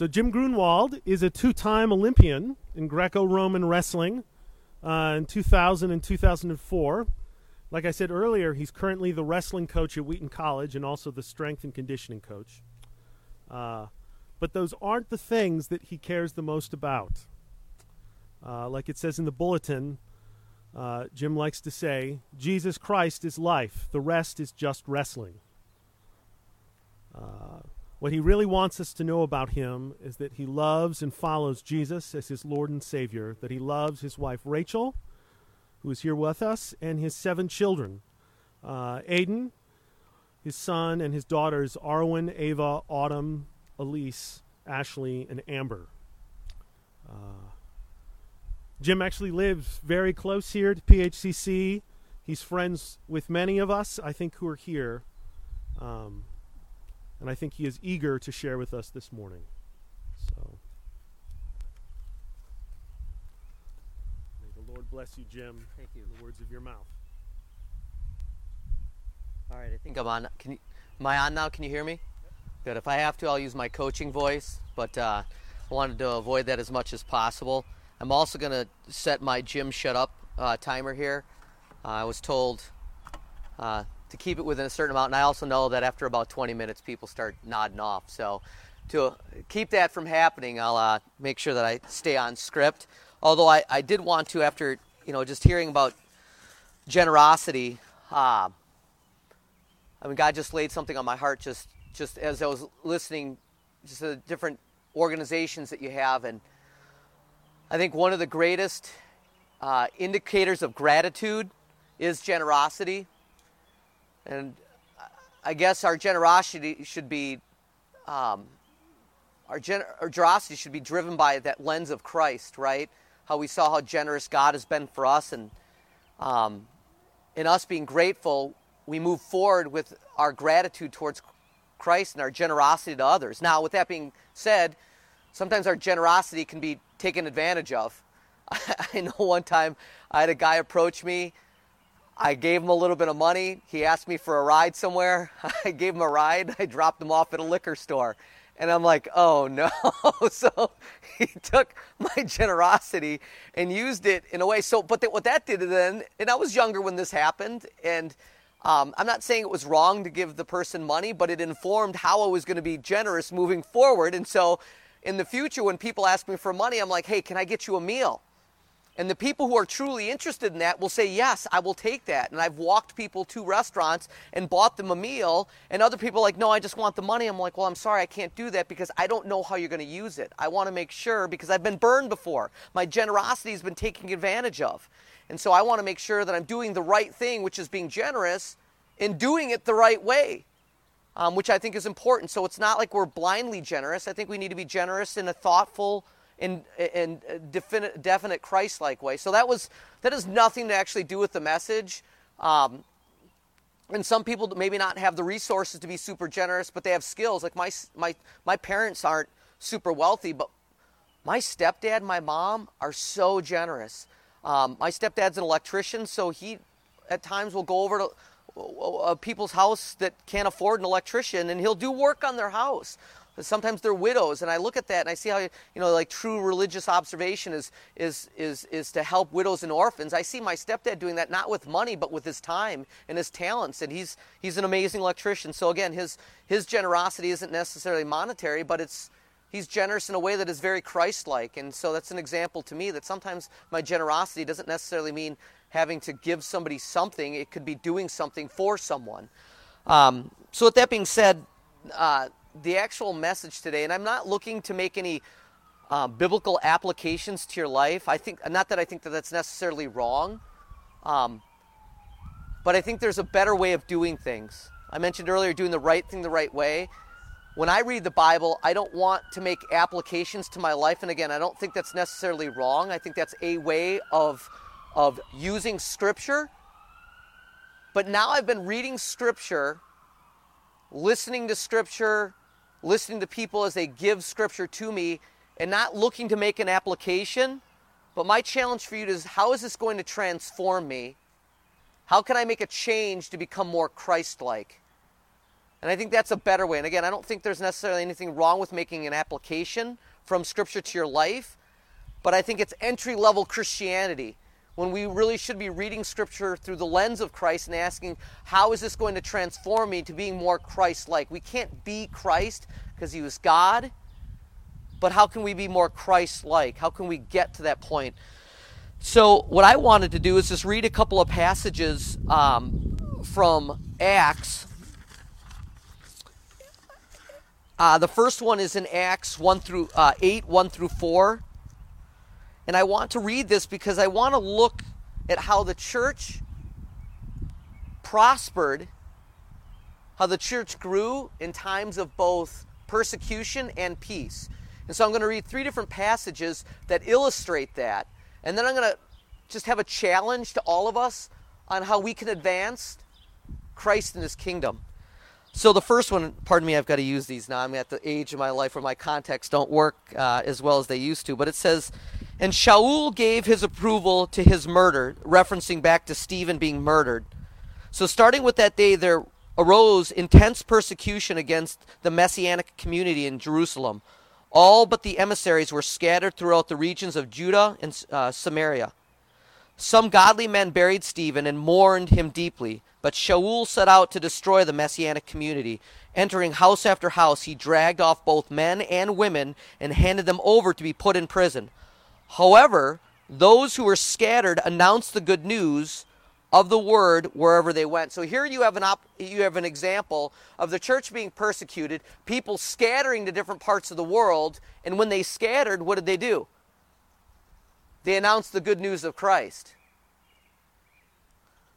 So Jim Gruenwald is a two-time Olympian in Greco-Roman wrestling uh, in 2000 and 2004. Like I said earlier, he's currently the wrestling coach at Wheaton College and also the strength and conditioning coach. Uh, but those aren't the things that he cares the most about. Uh, like it says in the bulletin, uh, Jim likes to say, Jesus Christ is life, the rest is just wrestling. Uh, what he really wants us to know about him is that he loves and follows Jesus as his Lord and Savior, that he loves his wife Rachel, who is here with us, and his seven children uh, Aiden, his son, and his daughters Arwen, Ava, Autumn, Elise, Ashley, and Amber. Uh, Jim actually lives very close here to PHCC. He's friends with many of us, I think, who are here. Um, and I think he is eager to share with us this morning. So, may the Lord bless you, Jim. Thank you. The words of your mouth. All right, I think I'm on. Can you, am I on now? Can you hear me? Good. If I have to, I'll use my coaching voice, but uh, I wanted to avoid that as much as possible. I'm also going to set my Jim shut up uh, timer here. Uh, I was told uh, to keep it within a certain amount, and I also know that after about 20 minutes, people start nodding off. So to keep that from happening, I'll uh, make sure that I stay on script. Although I, I did want to, after you know, just hearing about generosity. Uh, I mean, God just laid something on my heart just just as I was listening, just the different organizations that you have, and I think one of the greatest uh, indicators of gratitude is generosity. And I guess our generosity should be, um, our, gen- our generosity should be driven by that lens of Christ, right? How we saw how generous God has been for us, and um, in us being grateful, we move forward with our gratitude towards Christ and our generosity to others. Now, with that being said, sometimes our generosity can be taken advantage of. I know one time I had a guy approach me. I gave him a little bit of money. He asked me for a ride somewhere. I gave him a ride. I dropped him off at a liquor store. And I'm like, oh no. so he took my generosity and used it in a way. So, but what that did then, and I was younger when this happened, and um, I'm not saying it was wrong to give the person money, but it informed how I was going to be generous moving forward. And so in the future, when people ask me for money, I'm like, hey, can I get you a meal? And the people who are truly interested in that will say, Yes, I will take that. And I've walked people to restaurants and bought them a meal. And other people are like, No, I just want the money. I'm like, Well, I'm sorry, I can't do that because I don't know how you're going to use it. I want to make sure because I've been burned before. My generosity has been taken advantage of. And so I want to make sure that I'm doing the right thing, which is being generous and doing it the right way. Um, which I think is important. So it's not like we're blindly generous. I think we need to be generous in a thoughtful, in, in definite, definite Christ-like way. So that was that has nothing to actually do with the message. Um, and some people maybe not have the resources to be super generous, but they have skills. Like my my my parents aren't super wealthy, but my stepdad, my mom are so generous. Um, my stepdad's an electrician, so he at times will go over to uh, people's house that can't afford an electrician, and he'll do work on their house sometimes they're widows and i look at that and i see how you know like true religious observation is is is is to help widows and orphans. I see my stepdad doing that not with money but with his time and his talents and he's he's an amazing electrician. So again his his generosity isn't necessarily monetary but it's he's generous in a way that is very christ-like. And so that's an example to me that sometimes my generosity doesn't necessarily mean having to give somebody something. It could be doing something for someone. Um, so with that being said uh, the actual message today, and I'm not looking to make any uh, biblical applications to your life. I think not that I think that that's necessarily wrong, um, but I think there's a better way of doing things. I mentioned earlier doing the right thing the right way. When I read the Bible, I don't want to make applications to my life, and again, I don't think that's necessarily wrong. I think that's a way of of using Scripture. But now I've been reading Scripture, listening to Scripture, listening to people as they give scripture to me and not looking to make an application. But my challenge for you is how is this going to transform me? How can I make a change to become more Christ like? And I think that's a better way. And again, I don't think there's necessarily anything wrong with making an application from Scripture to your life, but I think it's entry level Christianity when we really should be reading Scripture through the lens of Christ and asking, how is this going to transform me to being more Christ like? We can't be Christ because He was God, but how can we be more Christ like? How can we get to that point? So, what I wanted to do is just read a couple of passages um, from Acts. Uh, the first one is in Acts 1 through uh, 8, 1 through 4. And I want to read this because I want to look at how the church prospered, how the church grew in times of both persecution and peace. And so I'm going to read three different passages that illustrate that. And then I'm going to just have a challenge to all of us on how we can advance Christ in his kingdom. So the first one, pardon me, I've got to use these now. I'm at the age of my life where my contexts don't work uh, as well as they used to. But it says, and Shaul gave his approval to his murder, referencing back to Stephen being murdered. So, starting with that day, there arose intense persecution against the Messianic community in Jerusalem. All but the emissaries were scattered throughout the regions of Judah and uh, Samaria. Some godly men buried Stephen and mourned him deeply, but Shaul set out to destroy the Messianic community. Entering house after house, he dragged off both men and women and handed them over to be put in prison. However, those who were scattered announced the good news of the word wherever they went. So here you have an op- you have an example of the church being persecuted, people scattering to different parts of the world, and when they scattered, what did they do? They announced the good news of Christ.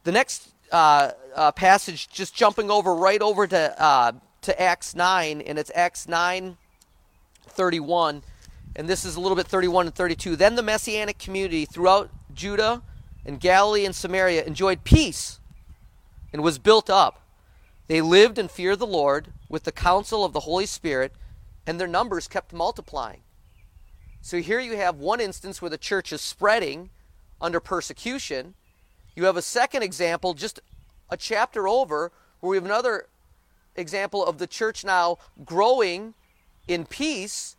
The next uh, uh, passage, just jumping over right over to uh, to Acts nine, and it's Acts nine thirty one and this is a little bit 31 and 32. Then the messianic community throughout Judah and Galilee and Samaria enjoyed peace and was built up. They lived in fear of the Lord with the counsel of the Holy Spirit, and their numbers kept multiplying. So here you have one instance where the church is spreading under persecution. You have a second example, just a chapter over, where we have another example of the church now growing in peace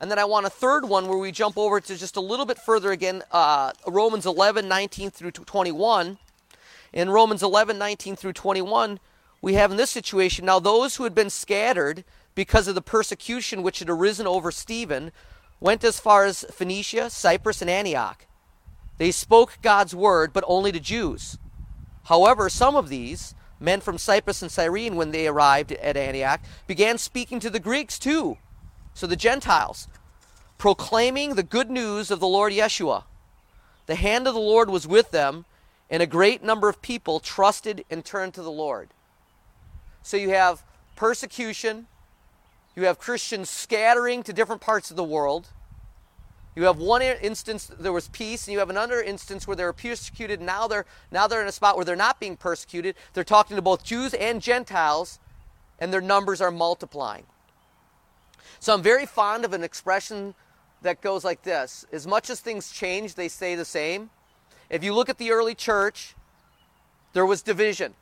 and then I want a third one where we jump over to just a little bit further again, uh, Romans 11, 19 through 21. In Romans 11, 19 through 21, we have in this situation now those who had been scattered because of the persecution which had arisen over Stephen went as far as Phoenicia, Cyprus, and Antioch. They spoke God's word, but only to Jews. However, some of these, men from Cyprus and Cyrene, when they arrived at Antioch, began speaking to the Greeks too so the Gentiles, proclaiming the good news of the Lord Yeshua. The hand of the Lord was with them, and a great number of people trusted and turned to the Lord. So you have persecution, you have Christians scattering to different parts of the world. You have one instance there was peace, and you have another instance where they were persecuted. Now they're now they're in a spot where they're not being persecuted. They're talking to both Jews and Gentiles, and their numbers are multiplying. So I'm very fond of an expression that goes like this As much as things change, they stay the same. If you look at the early church, there was division.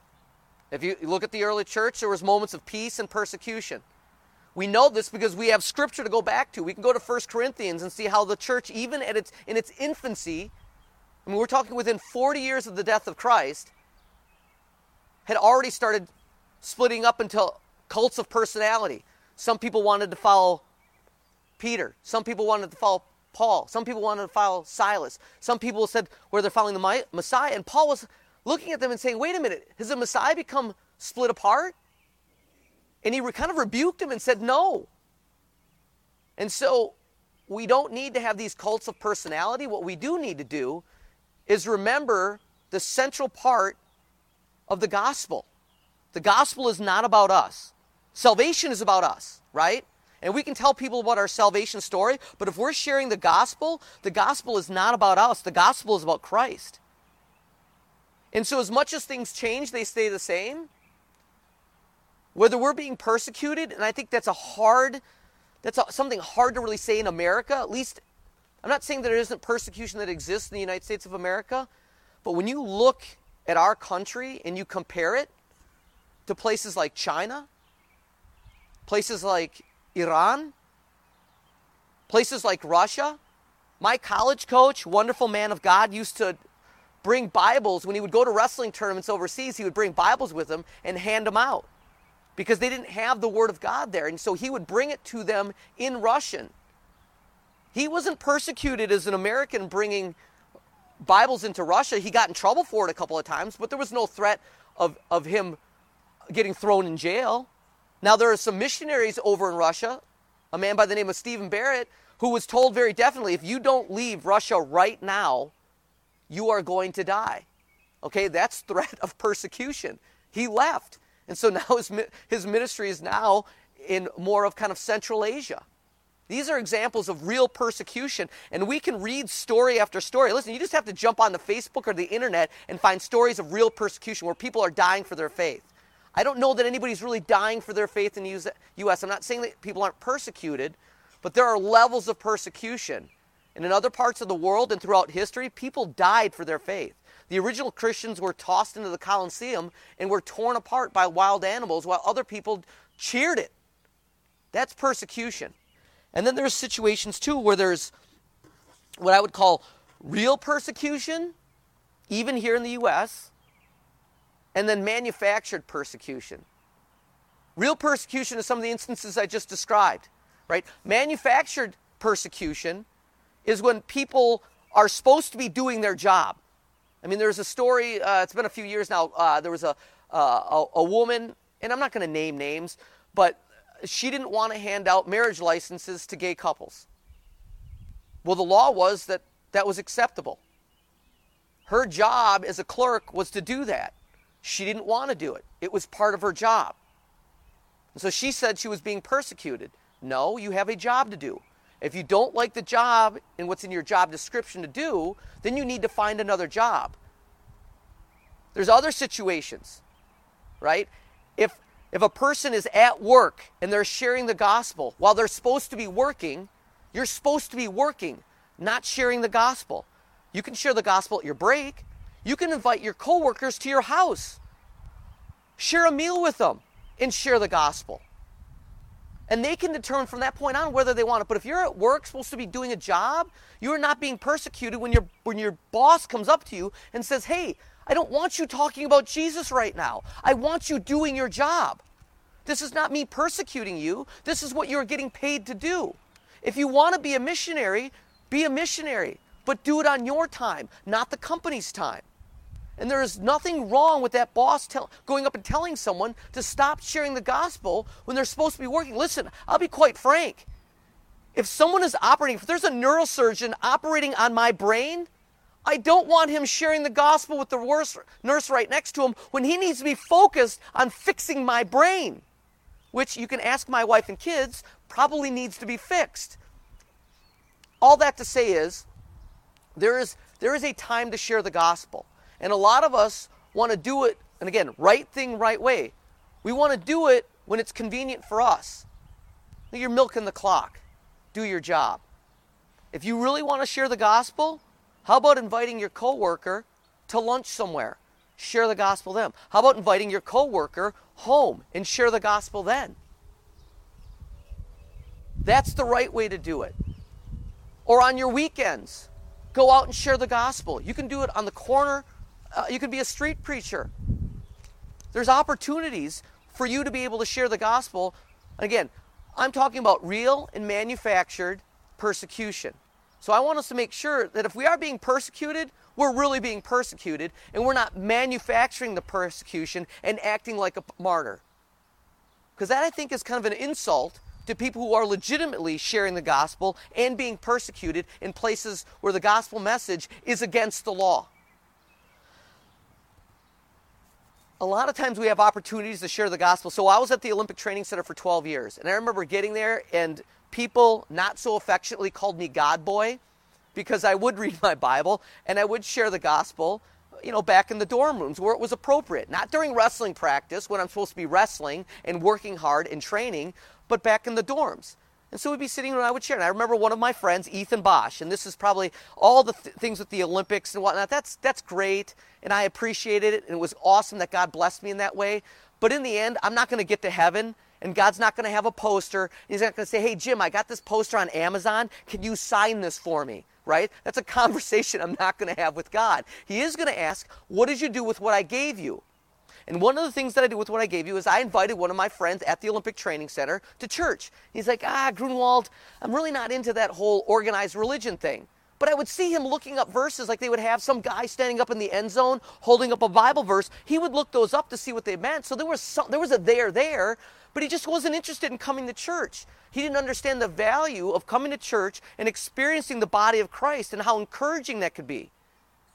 If you look at the early church, there was moments of peace and persecution. We know this because we have scripture to go back to. We can go to 1 Corinthians and see how the church, even at its, in its infancy, I mean, we're talking within 40 years of the death of Christ, had already started splitting up into cults of personality. Some people wanted to follow Peter. Some people wanted to follow Paul. Some people wanted to follow Silas. Some people said where they're following the Messiah. And Paul was looking at them and saying, wait a minute, has the Messiah become split apart? And he kind of rebuked him and said, no. And so we don't need to have these cults of personality. What we do need to do is remember the central part of the gospel. The gospel is not about us. Salvation is about us, right? And we can tell people about our salvation story, but if we're sharing the gospel, the gospel is not about us. The gospel is about Christ. And so, as much as things change, they stay the same. Whether we're being persecuted, and I think that's a hard, that's a, something hard to really say in America. At least, I'm not saying that there isn't persecution that exists in the United States of America, but when you look at our country and you compare it to places like China, places like Iran, places like Russia. My college coach, wonderful man of God, used to bring Bibles when he would go to wrestling tournaments overseas. He would bring Bibles with him and hand them out because they didn't have the Word of God there. And so he would bring it to them in Russian. He wasn't persecuted as an American bringing Bibles into Russia. He got in trouble for it a couple of times, but there was no threat of, of him getting thrown in jail. Now, there are some missionaries over in Russia, a man by the name of Stephen Barrett, who was told very definitely if you don't leave Russia right now, you are going to die. Okay, that's threat of persecution. He left. And so now his, his ministry is now in more of kind of Central Asia. These are examples of real persecution, and we can read story after story. Listen, you just have to jump on the Facebook or the internet and find stories of real persecution where people are dying for their faith. I don't know that anybody's really dying for their faith in the U.S. I'm not saying that people aren't persecuted, but there are levels of persecution. And in other parts of the world and throughout history, people died for their faith. The original Christians were tossed into the Colosseum and were torn apart by wild animals while other people cheered it. That's persecution. And then there's situations too where there's what I would call real persecution, even here in the U.S., and then manufactured persecution. Real persecution is some of the instances I just described, right? Manufactured persecution is when people are supposed to be doing their job. I mean, there's a story, uh, it's been a few years now. Uh, there was a, uh, a, a woman, and I'm not going to name names, but she didn't want to hand out marriage licenses to gay couples. Well, the law was that that was acceptable. Her job as a clerk was to do that. She didn't want to do it, it was part of her job. And so she said she was being persecuted. No, you have a job to do. If you don't like the job and what's in your job description to do, then you need to find another job. There's other situations, right? If if a person is at work and they're sharing the gospel while they're supposed to be working, you're supposed to be working, not sharing the gospel. You can share the gospel at your break. You can invite your coworkers to your house. Share a meal with them and share the gospel. And they can determine from that point on whether they want it. But if you're at work supposed to be doing a job, you are not being persecuted when your when your boss comes up to you and says, "Hey, I don't want you talking about Jesus right now. I want you doing your job. This is not me persecuting you. This is what you're getting paid to do. If you want to be a missionary, be a missionary, but do it on your time, not the company's time. And there is nothing wrong with that boss tell, going up and telling someone to stop sharing the gospel when they're supposed to be working. Listen, I'll be quite frank. If someone is operating, if there's a neurosurgeon operating on my brain, I don't want him sharing the gospel with the nurse right next to him when he needs to be focused on fixing my brain, which you can ask my wife and kids probably needs to be fixed. All that to say is there is there is a time to share the gospel. And a lot of us want to do it and again, right thing right way. We want to do it when it's convenient for us. You're milking the clock. Do your job. If you really want to share the gospel, how about inviting your coworker to lunch somewhere? Share the gospel them. How about inviting your coworker home and share the gospel then? That's the right way to do it. Or on your weekends, go out and share the gospel. You can do it on the corner. Uh, you can be a street preacher. There's opportunities for you to be able to share the gospel. Again, I'm talking about real and manufactured persecution. So I want us to make sure that if we are being persecuted, we're really being persecuted and we're not manufacturing the persecution and acting like a martyr. Because that, I think, is kind of an insult to people who are legitimately sharing the gospel and being persecuted in places where the gospel message is against the law. A lot of times we have opportunities to share the gospel. So I was at the Olympic Training Center for 12 years, and I remember getting there and people not so affectionately called me God boy because I would read my Bible and I would share the gospel, you know, back in the dorm rooms where it was appropriate. Not during wrestling practice when I'm supposed to be wrestling and working hard and training, but back in the dorms. And so we'd be sitting and I would share. And I remember one of my friends, Ethan Bosch, and this is probably all the th- things with the Olympics and whatnot. That's, that's great, and I appreciated it, and it was awesome that God blessed me in that way. But in the end, I'm not going to get to heaven And God's not going to have a poster. He's not going to say, hey, Jim, I got this poster on Amazon. Can you sign this for me? Right? That's a conversation I'm not going to have with God. He is going to ask, what did you do with what I gave you? And one of the things that I did with what I gave you is I invited one of my friends at the Olympic Training Center to church. He's like, ah, Gruenwald, I'm really not into that whole organized religion thing. But I would see him looking up verses like they would have some guy standing up in the end zone holding up a Bible verse. He would look those up to see what they meant. So there was some, there was a there there, but he just wasn't interested in coming to church. He didn't understand the value of coming to church and experiencing the body of Christ and how encouraging that could be.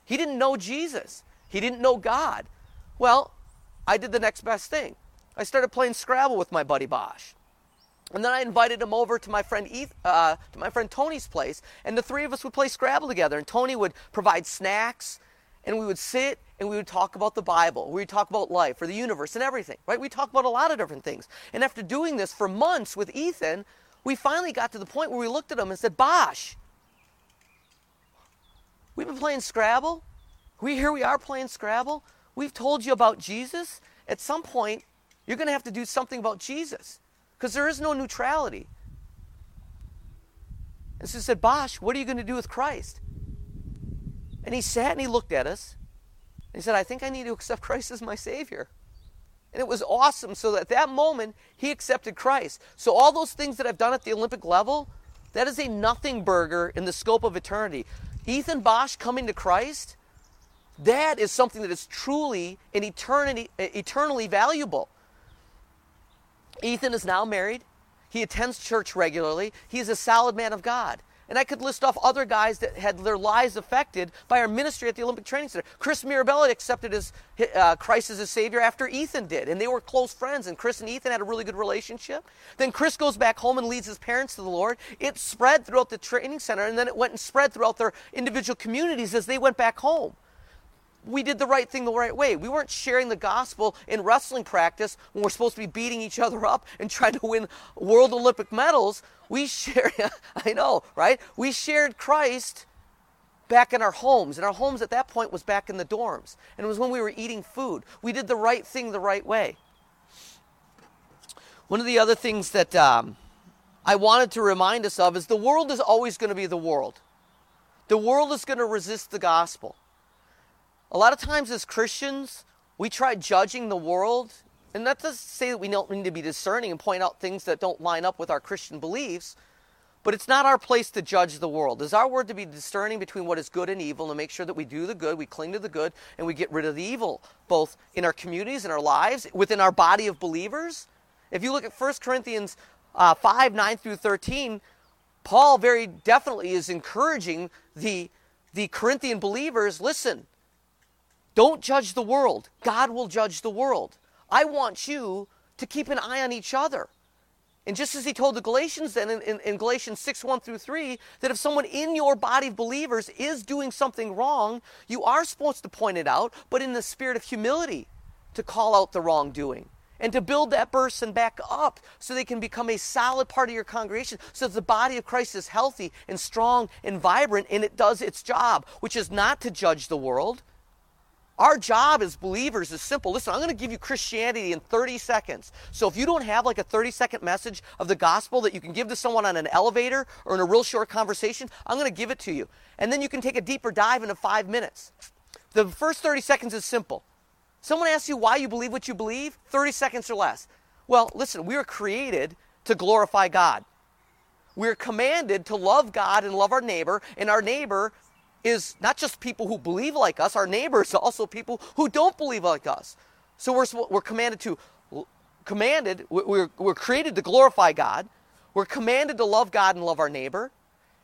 He didn't know Jesus. He didn't know God. Well, I did the next best thing. I started playing Scrabble with my buddy Bosch. And then I invited him over to my friend Eth, uh, to my friend Tony's place, and the three of us would play Scrabble together. And Tony would provide snacks, and we would sit and we would talk about the Bible. We would talk about life or the universe and everything, right? We talk about a lot of different things. And after doing this for months with Ethan, we finally got to the point where we looked at him and said, "Bosch, we've been playing Scrabble. We here we are playing Scrabble. We've told you about Jesus. At some point, you're going to have to do something about Jesus because there is no neutrality. And so he said, Bosch, what are you going to do with Christ? And he sat and he looked at us. And he said, I think I need to accept Christ as my Savior. And it was awesome. So at that moment, he accepted Christ. So all those things that I've done at the Olympic level, that is a nothing burger in the scope of eternity. Ethan Bosch coming to Christ, that is something that is truly and eternity, eternally valuable. Ethan is now married. He attends church regularly. He is a solid man of God. And I could list off other guys that had their lives affected by our ministry at the Olympic Training Center. Chris Mirabella accepted his, uh, Christ as his Savior after Ethan did, and they were close friends. And Chris and Ethan had a really good relationship. Then Chris goes back home and leads his parents to the Lord. It spread throughout the training center, and then it went and spread throughout their individual communities as they went back home we did the right thing the right way. We weren't sharing the gospel in wrestling practice when we're supposed to be beating each other up and trying to win world Olympic medals. We shared, I know, right? We shared Christ back in our homes. And our homes at that point was back in the dorms. And it was when we were eating food. We did the right thing the right way. One of the other things that um, I wanted to remind us of is the world is always going to be the world. The world is going to resist the gospel. A lot of times as Christians, we try judging the world, and that doesn't say that we don't need to be discerning and point out things that don't line up with our Christian beliefs, but it's not our place to judge the world. It's our word to be discerning between what is good and evil and make sure that we do the good, we cling to the good, and we get rid of the evil, both in our communities, in our lives, within our body of believers. If you look at 1 Corinthians uh, 5 9 through 13, Paul very definitely is encouraging the, the Corinthian believers listen, don't judge the world. God will judge the world. I want you to keep an eye on each other. And just as he told the Galatians then in, in, in, Galatians 6 1 through 3, that if someone in your body of believers is doing something wrong, you are supposed to point it out, but in the spirit of humility to call out the wrongdoing and to build that person back up so they can become a solid part of your congregation so that the body of Christ is healthy and strong and vibrant and it does its job, which is not to judge the world, our job as believers is simple. Listen, I'm going to give you Christianity in 30 seconds. So if you don't have like a 30 second message of the gospel that you can give to someone on an elevator or in a real short conversation, I'm going to give it to you. And then you can take a deeper dive into five minutes. The first 30 seconds is simple. Someone asks you why you believe what you believe, 30 seconds or less. Well, listen, we were created to glorify God. We're commanded to love God and love our neighbor, and our neighbor is not just people who believe like us, our neighbors, also people who don't believe like us. So we're, we're commanded to, commanded, we're, we're created to glorify God. We're commanded to love God and love our neighbor.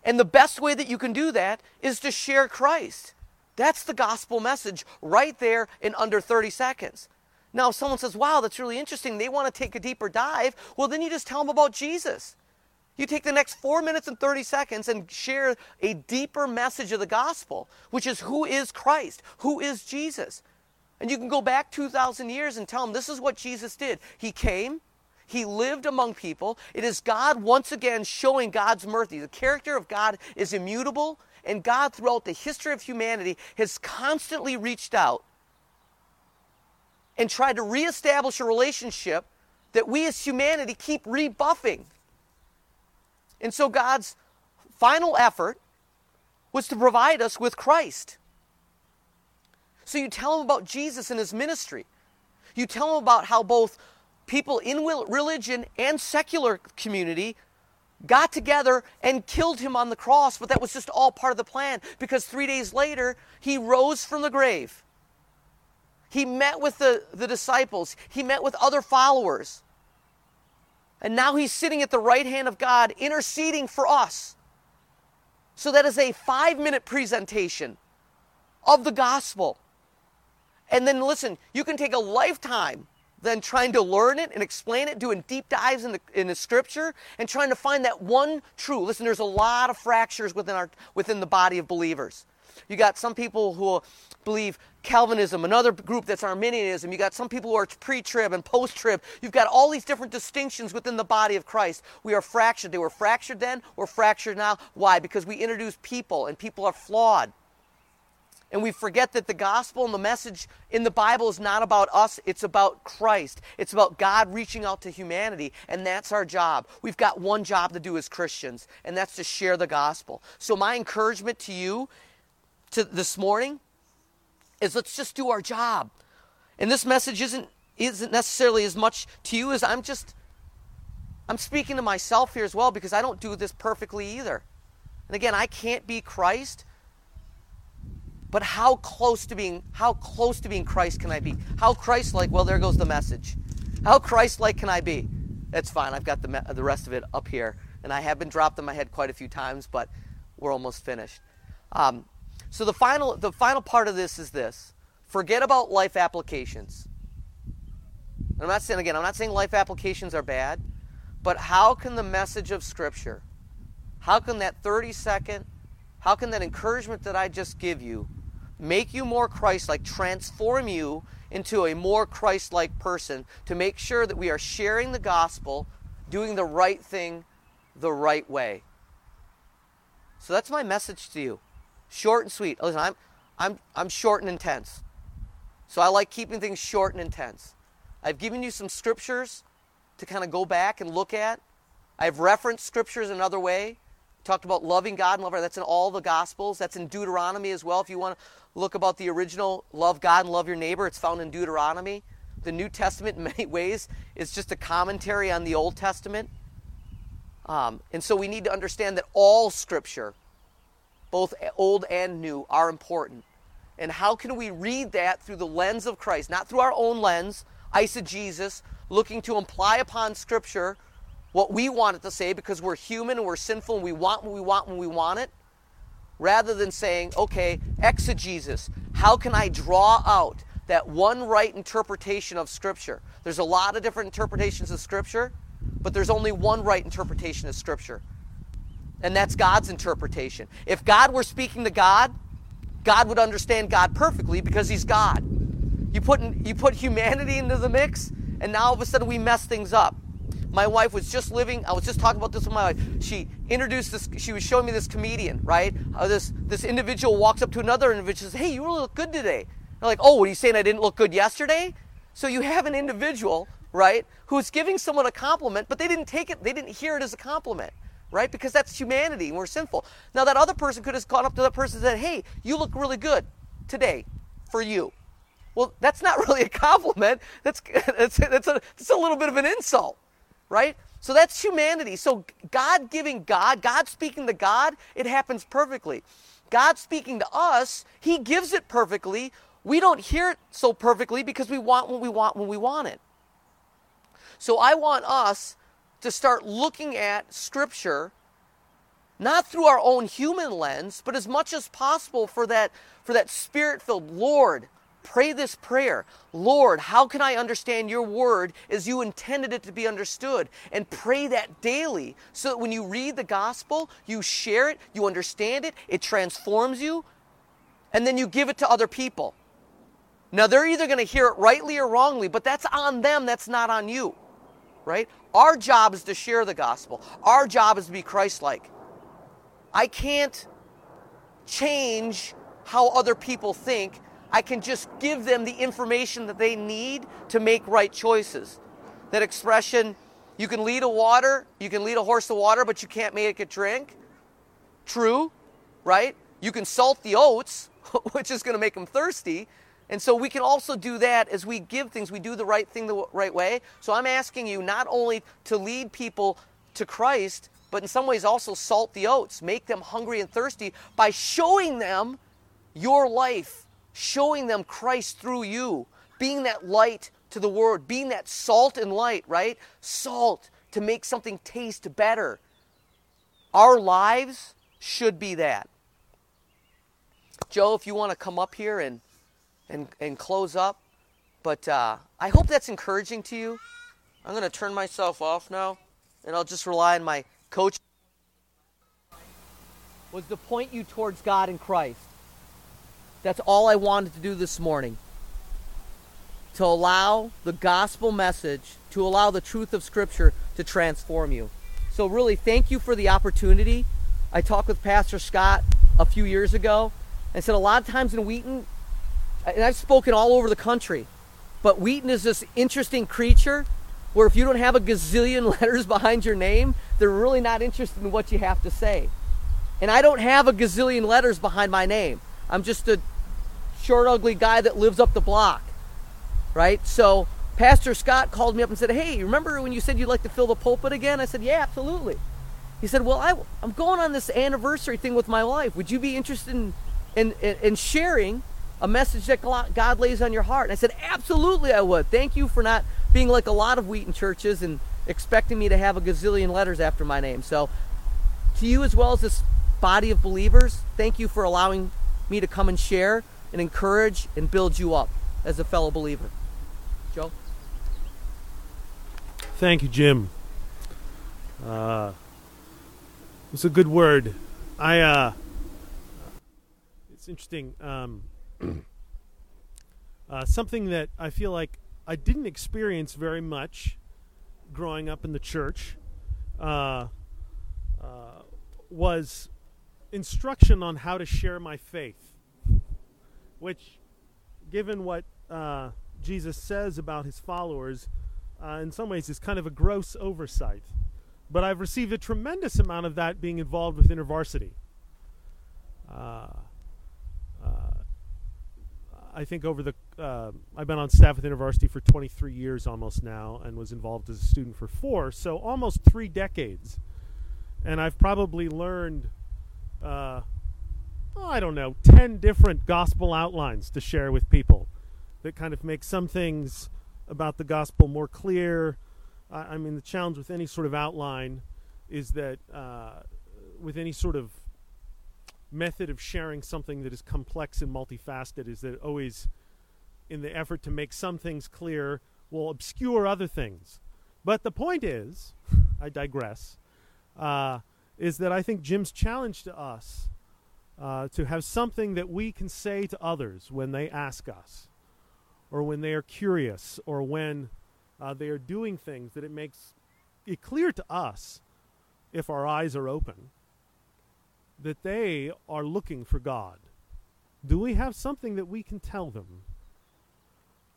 And the best way that you can do that is to share Christ. That's the gospel message right there in under 30 seconds. Now, if someone says, wow, that's really interesting, they want to take a deeper dive, well, then you just tell them about Jesus. You take the next four minutes and 30 seconds and share a deeper message of the gospel, which is who is Christ? Who is Jesus? And you can go back 2,000 years and tell them this is what Jesus did. He came, he lived among people. It is God once again showing God's mercy. The character of God is immutable, and God, throughout the history of humanity, has constantly reached out and tried to reestablish a relationship that we as humanity keep rebuffing. And so God's final effort was to provide us with Christ. So you tell them about Jesus and his ministry. You tell them about how both people in religion and secular community got together and killed him on the cross, but that was just all part of the plan because three days later, he rose from the grave. He met with the, the disciples, he met with other followers. And now he's sitting at the right hand of God, interceding for us. So that is a five minute presentation of the gospel. And then listen, you can take a lifetime then trying to learn it and explain it, doing deep dives in the, in the scripture, and trying to find that one true. Listen, there's a lot of fractures within, our, within the body of believers. You got some people who believe Calvinism, another group that's Arminianism. You got some people who are pre trib and post trib. You've got all these different distinctions within the body of Christ. We are fractured. They were fractured then, we're fractured now. Why? Because we introduce people, and people are flawed. And we forget that the gospel and the message in the Bible is not about us, it's about Christ. It's about God reaching out to humanity, and that's our job. We've got one job to do as Christians, and that's to share the gospel. So, my encouragement to you to this morning is let's just do our job. And this message isn't, isn't necessarily as much to you as I'm just, I'm speaking to myself here as well because I don't do this perfectly either. And again, I can't be Christ, but how close to being how close to being Christ can I be? How Christ-like? Well, there goes the message. How Christ-like can I be? That's fine. I've got the the rest of it up here, and I have been dropped in my head quite a few times, but we're almost finished. Um, so the final the final part of this is this: forget about life applications. And I'm not saying again, I'm not saying life applications are bad, but how can the message of Scripture, how can that 30 second, how can that encouragement that I just give you make you more Christ like, transform you into a more Christ like person to make sure that we are sharing the gospel, doing the right thing the right way. So that's my message to you. Short and sweet. Listen, I'm, I'm, I'm short and intense. So I like keeping things short and intense. I've given you some scriptures to kind of go back and look at. I've referenced scriptures another way. Talked about loving God and loving. That's in all the Gospels. That's in Deuteronomy as well. If you want to look about the original love God and love your neighbor, it's found in Deuteronomy. The New Testament, in many ways, is just a commentary on the Old Testament. Um, and so we need to understand that all Scripture, both old and new, are important. And how can we read that through the lens of Christ, not through our own lens, eisegesis, looking to imply upon Scripture what we want it to say because we're human and we're sinful and we want what we want when we want it, rather than saying, okay, exegesis, how can I draw out that one right interpretation of Scripture? There's a lot of different interpretations of Scripture, but there's only one right interpretation of Scripture. And that's God's interpretation. If God were speaking to God, God would understand God perfectly because He's God. You put, you put humanity into the mix, and now all of a sudden we mess things up. My wife was just living, I was just talking about this with my wife. She introduced this, she was showing me this comedian, right? How this, this individual walks up to another individual says, Hey, you really look good today. They're like, Oh, what are you saying I didn't look good yesterday? So you have an individual, right, who's giving someone a compliment, but they didn't take it, they didn't hear it as a compliment right? Because that's humanity and we're sinful. Now, that other person could have gone up to that person and said, Hey, you look really good today for you. Well, that's not really a compliment. That's, that's, that's, a, that's a little bit of an insult, right? So that's humanity. So God giving God, God speaking to God, it happens perfectly. God speaking to us, He gives it perfectly. We don't hear it so perfectly because we want what we want when we want it. So I want us to start looking at Scripture not through our own human lens, but as much as possible for that, for that spirit filled Lord, Pray this prayer Lord, how can I understand your word as you intended it to be understood? And pray that daily so that when you read the gospel, you share it, you understand it, it transforms you, and then you give it to other people. Now, they're either going to hear it rightly or wrongly, but that's on them, that's not on you, right? Our job is to share the gospel, our job is to be Christ like. I can't change how other people think I can just give them the information that they need to make right choices. That expression, you can lead a water, you can lead a horse to water, but you can't make it drink. True, right? You can salt the oats, which is going to make them thirsty. And so we can also do that as we give things, we do the right thing the right way. So I'm asking you not only to lead people to Christ, but in some ways also salt the oats, make them hungry and thirsty by showing them your life, showing them Christ through you, being that light to the world, being that salt and light, right? Salt to make something taste better. Our lives should be that. Joe, if you want to come up here and and, and close up. But uh, I hope that's encouraging to you. I'm going to turn myself off now, and I'll just rely on my coach. Was to point you towards God and Christ. That's all I wanted to do this morning. To allow the gospel message, to allow the truth of Scripture to transform you. So, really, thank you for the opportunity. I talked with Pastor Scott a few years ago and said a lot of times in Wheaton, and I've spoken all over the country, but Wheaton is this interesting creature where if you don't have a gazillion letters behind your name, they're really not interested in what you have to say. And I don't have a gazillion letters behind my name. I'm just a short, ugly guy that lives up the block, right? So Pastor Scott called me up and said, Hey, remember when you said you'd like to fill the pulpit again? I said, Yeah, absolutely. He said, Well, I, am going on this anniversary thing with my wife. Would you be interested in, in, in sharing a message that God lays on your heart? And I said, Absolutely, I would. Thank you for not being like a lot of Wheaton churches and expecting me to have a gazillion letters after my name. So, to you as well as this body of believers, thank you for allowing me to come and share and encourage and build you up as a fellow believer. Joe? Thank you, Jim. Uh, it's a good word. I, uh, it's interesting. Um, uh, something that I feel like I didn't experience very much growing up in the church uh, uh, was instruction on how to share my faith, which, given what uh, Jesus says about his followers, uh, in some ways is kind of a gross oversight. But I've received a tremendous amount of that being involved with InterVarsity. Uh, I think over the uh, I've been on staff with InterVarsity for 23 years almost now, and was involved as a student for four, so almost three decades. And I've probably learned, uh, oh, I don't know, 10 different gospel outlines to share with people that kind of make some things about the gospel more clear. I, I mean, the challenge with any sort of outline is that uh, with any sort of method of sharing something that is complex and multifaceted is that always, in the effort to make some things clear, will obscure other things. But the point is, I digress, uh, is that I think Jim's challenge to us uh, to have something that we can say to others when they ask us, or when they are curious, or when uh, they are doing things that it makes it clear to us if our eyes are open that they are looking for God? Do we have something that we can tell them?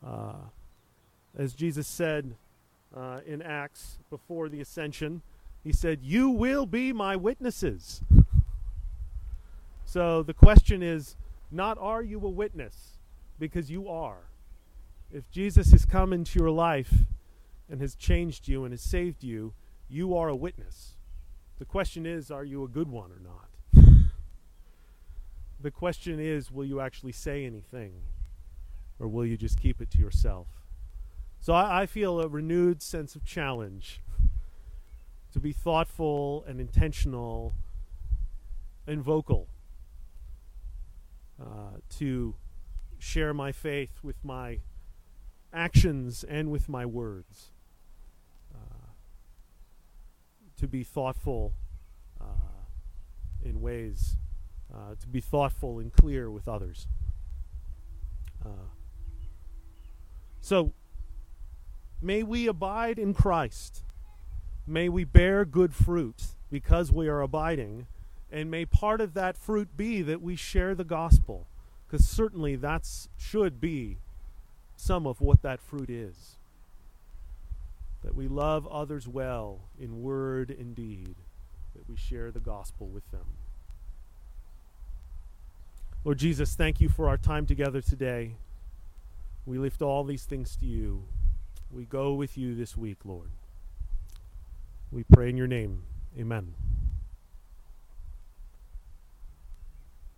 Uh, as Jesus said uh, in Acts before the ascension, he said, You will be my witnesses. so the question is not are you a witness, because you are. If Jesus has come into your life and has changed you and has saved you, you are a witness. The question is, are you a good one or not? The question is will you actually say anything? Or will you just keep it to yourself? So I, I feel a renewed sense of challenge to be thoughtful and intentional and vocal, uh, to share my faith with my actions and with my words, uh, to be thoughtful uh, in ways uh, to be thoughtful and clear with others. Uh, so, may we abide in Christ. May we bear good fruit because we are abiding. And may part of that fruit be that we share the gospel, because certainly that should be some of what that fruit is. that we love others well in word and deed, that we share the gospel with them. Lord Jesus, thank you for our time together today. We lift all these things to you. We go with you this week, Lord. We pray in your name. Amen.